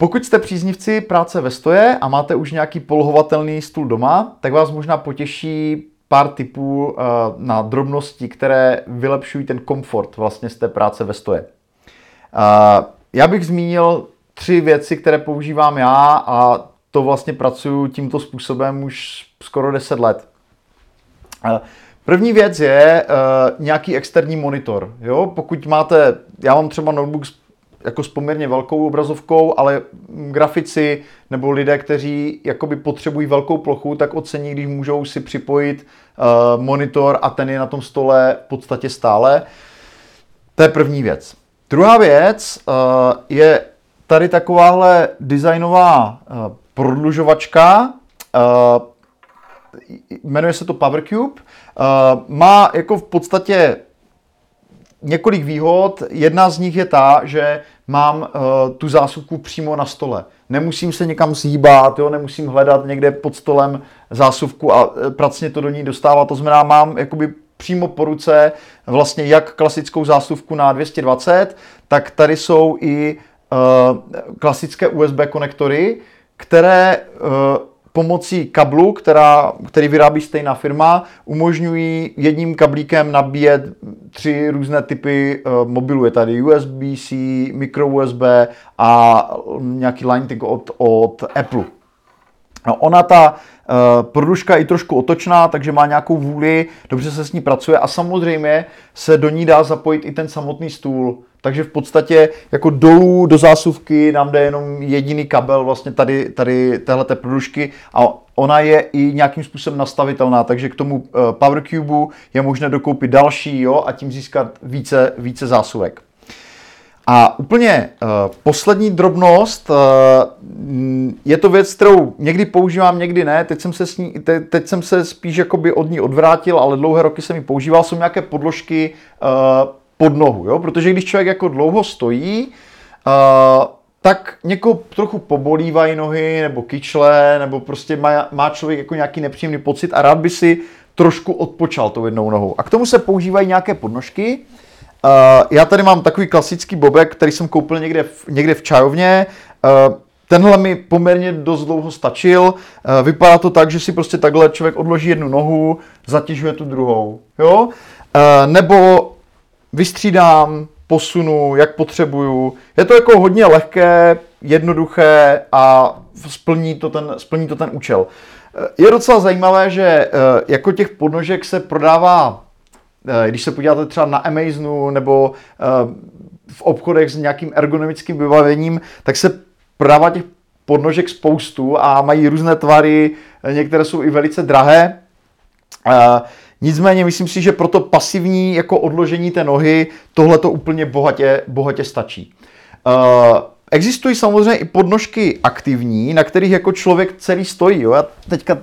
Pokud jste příznivci práce ve stoje a máte už nějaký polohovatelný stůl doma, tak vás možná potěší pár tipů eh, na drobnosti, které vylepšují ten komfort vlastně z té práce ve stoje. Eh, já bych zmínil tři věci, které používám já a to vlastně pracuji tímto způsobem už skoro 10 let. Eh, první věc je nějaký externí monitor. Jo? Pokud máte, já mám třeba notebook jako s poměrně velkou obrazovkou, ale grafici nebo lidé, kteří jakoby potřebují velkou plochu, tak ocení, když můžou si připojit uh, monitor a ten je na tom stole v podstatě stále. To je první věc. Druhá věc uh, je tady takováhle designová uh, prodlužovačka, jmenuje se to PowerCube, má jako v podstatě několik výhod. Jedna z nich je ta, že mám uh, tu zásuvku přímo na stole. Nemusím se někam zhýbat, jo, nemusím hledat někde pod stolem zásuvku a pracně to do ní dostávat. To znamená, mám jakoby přímo po ruce vlastně jak klasickou zásuvku na 220, tak tady jsou i uh, klasické USB konektory, které uh, pomocí kablu, která, který vyrábí stejná firma, umožňují jedním kablíkem nabíjet tři různé typy uh, mobilů. Je tady USB-C, micro USB a nějaký line od, od Apple. No, ona ta uh, produška je i trošku otočná, takže má nějakou vůli, dobře se s ní pracuje a samozřejmě se do ní dá zapojit i ten samotný stůl. Takže v podstatě jako dolů do zásuvky nám jde jenom jediný kabel vlastně tady, tady téhleté produšky a ona je i nějakým způsobem nastavitelná, takže k tomu uh, PowerCube je možné dokoupit další jo, a tím získat více, více zásuvek. A úplně uh, poslední drobnost, uh, je to věc, kterou někdy používám, někdy ne. Teď jsem se, s ní, te, teď jsem se spíš jakoby od ní odvrátil, ale dlouhé roky jsem ji používal. Jsou nějaké podložky uh, pod nohu, jo? protože když člověk jako dlouho stojí, uh, tak někoho trochu pobolívají nohy, nebo kyčle, nebo prostě má, má člověk jako nějaký nepříjemný pocit a rád by si trošku odpočal tou jednou nohou. A k tomu se používají nějaké podnožky, Uh, já tady mám takový klasický bobek, který jsem koupil někde v, někde v čajovně. Uh, tenhle mi poměrně dost dlouho stačil. Uh, vypadá to tak, že si prostě takhle člověk odloží jednu nohu, zatěžuje tu druhou. Jo? Uh, nebo vystřídám, posunu, jak potřebuju. Je to jako hodně lehké, jednoduché a splní to ten, splní to ten účel. Je docela zajímavé, že jako těch podnožek se prodává když se podíváte třeba na Amazonu nebo eh, v obchodech s nějakým ergonomickým vybavením, tak se prodává těch podnožek spoustu a mají různé tvary, eh, některé jsou i velice drahé. Nicméně myslím si, že pro to pasivní jako odložení té nohy tohle to úplně bohatě, bohatě stačí. Existují samozřejmě i podnožky aktivní, na kterých jako člověk celý stojí. Jo? Já teďka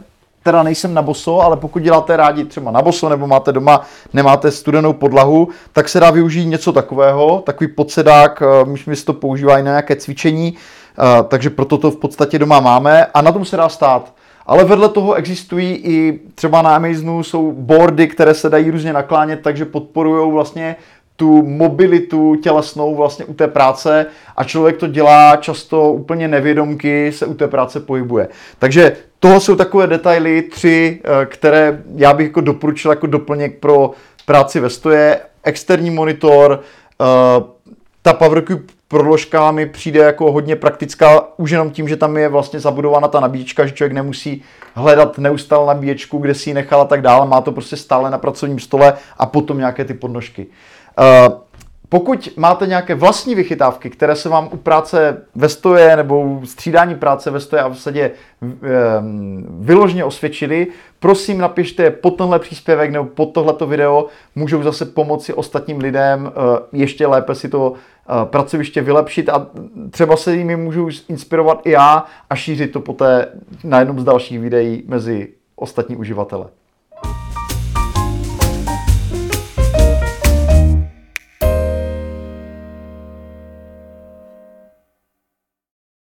teda nejsem na boso, ale pokud děláte rádi třeba na boso nebo máte doma, nemáte studenou podlahu, tak se dá využít něco takového, takový podsedák, eh, my to používají na nějaké cvičení, eh, takže proto to v podstatě doma máme a na tom se dá stát. Ale vedle toho existují i třeba na Amazonu jsou boardy, které se dají různě naklánět, takže podporují vlastně tu mobilitu tělesnou vlastně u té práce a člověk to dělá často úplně nevědomky, se u té práce pohybuje. Takže toho jsou takové detaily, tři, eh, které já bych jako doporučil jako doplněk pro práci ve stoje. Externí monitor, eh, ta PowerCube prodložka mi přijde jako hodně praktická, už jenom tím, že tam je vlastně zabudována ta nabíječka, že člověk nemusí hledat neustále nabíječku, kde si ji nechal a tak dále, má to prostě stále na pracovním stole a potom nějaké ty podnožky. Uh, pokud máte nějaké vlastní vychytávky, které se vám u práce ve stoje nebo střídání práce ve stoje a v sadě vyložně osvědčily, prosím napište pod tenhle příspěvek nebo pod tohleto video, můžou zase pomoci ostatním lidem eh, ještě lépe si to eh, pracoviště vylepšit a třeba se jimi můžu inspirovat i já a šířit to poté na jednom z dalších videí mezi ostatní uživatele.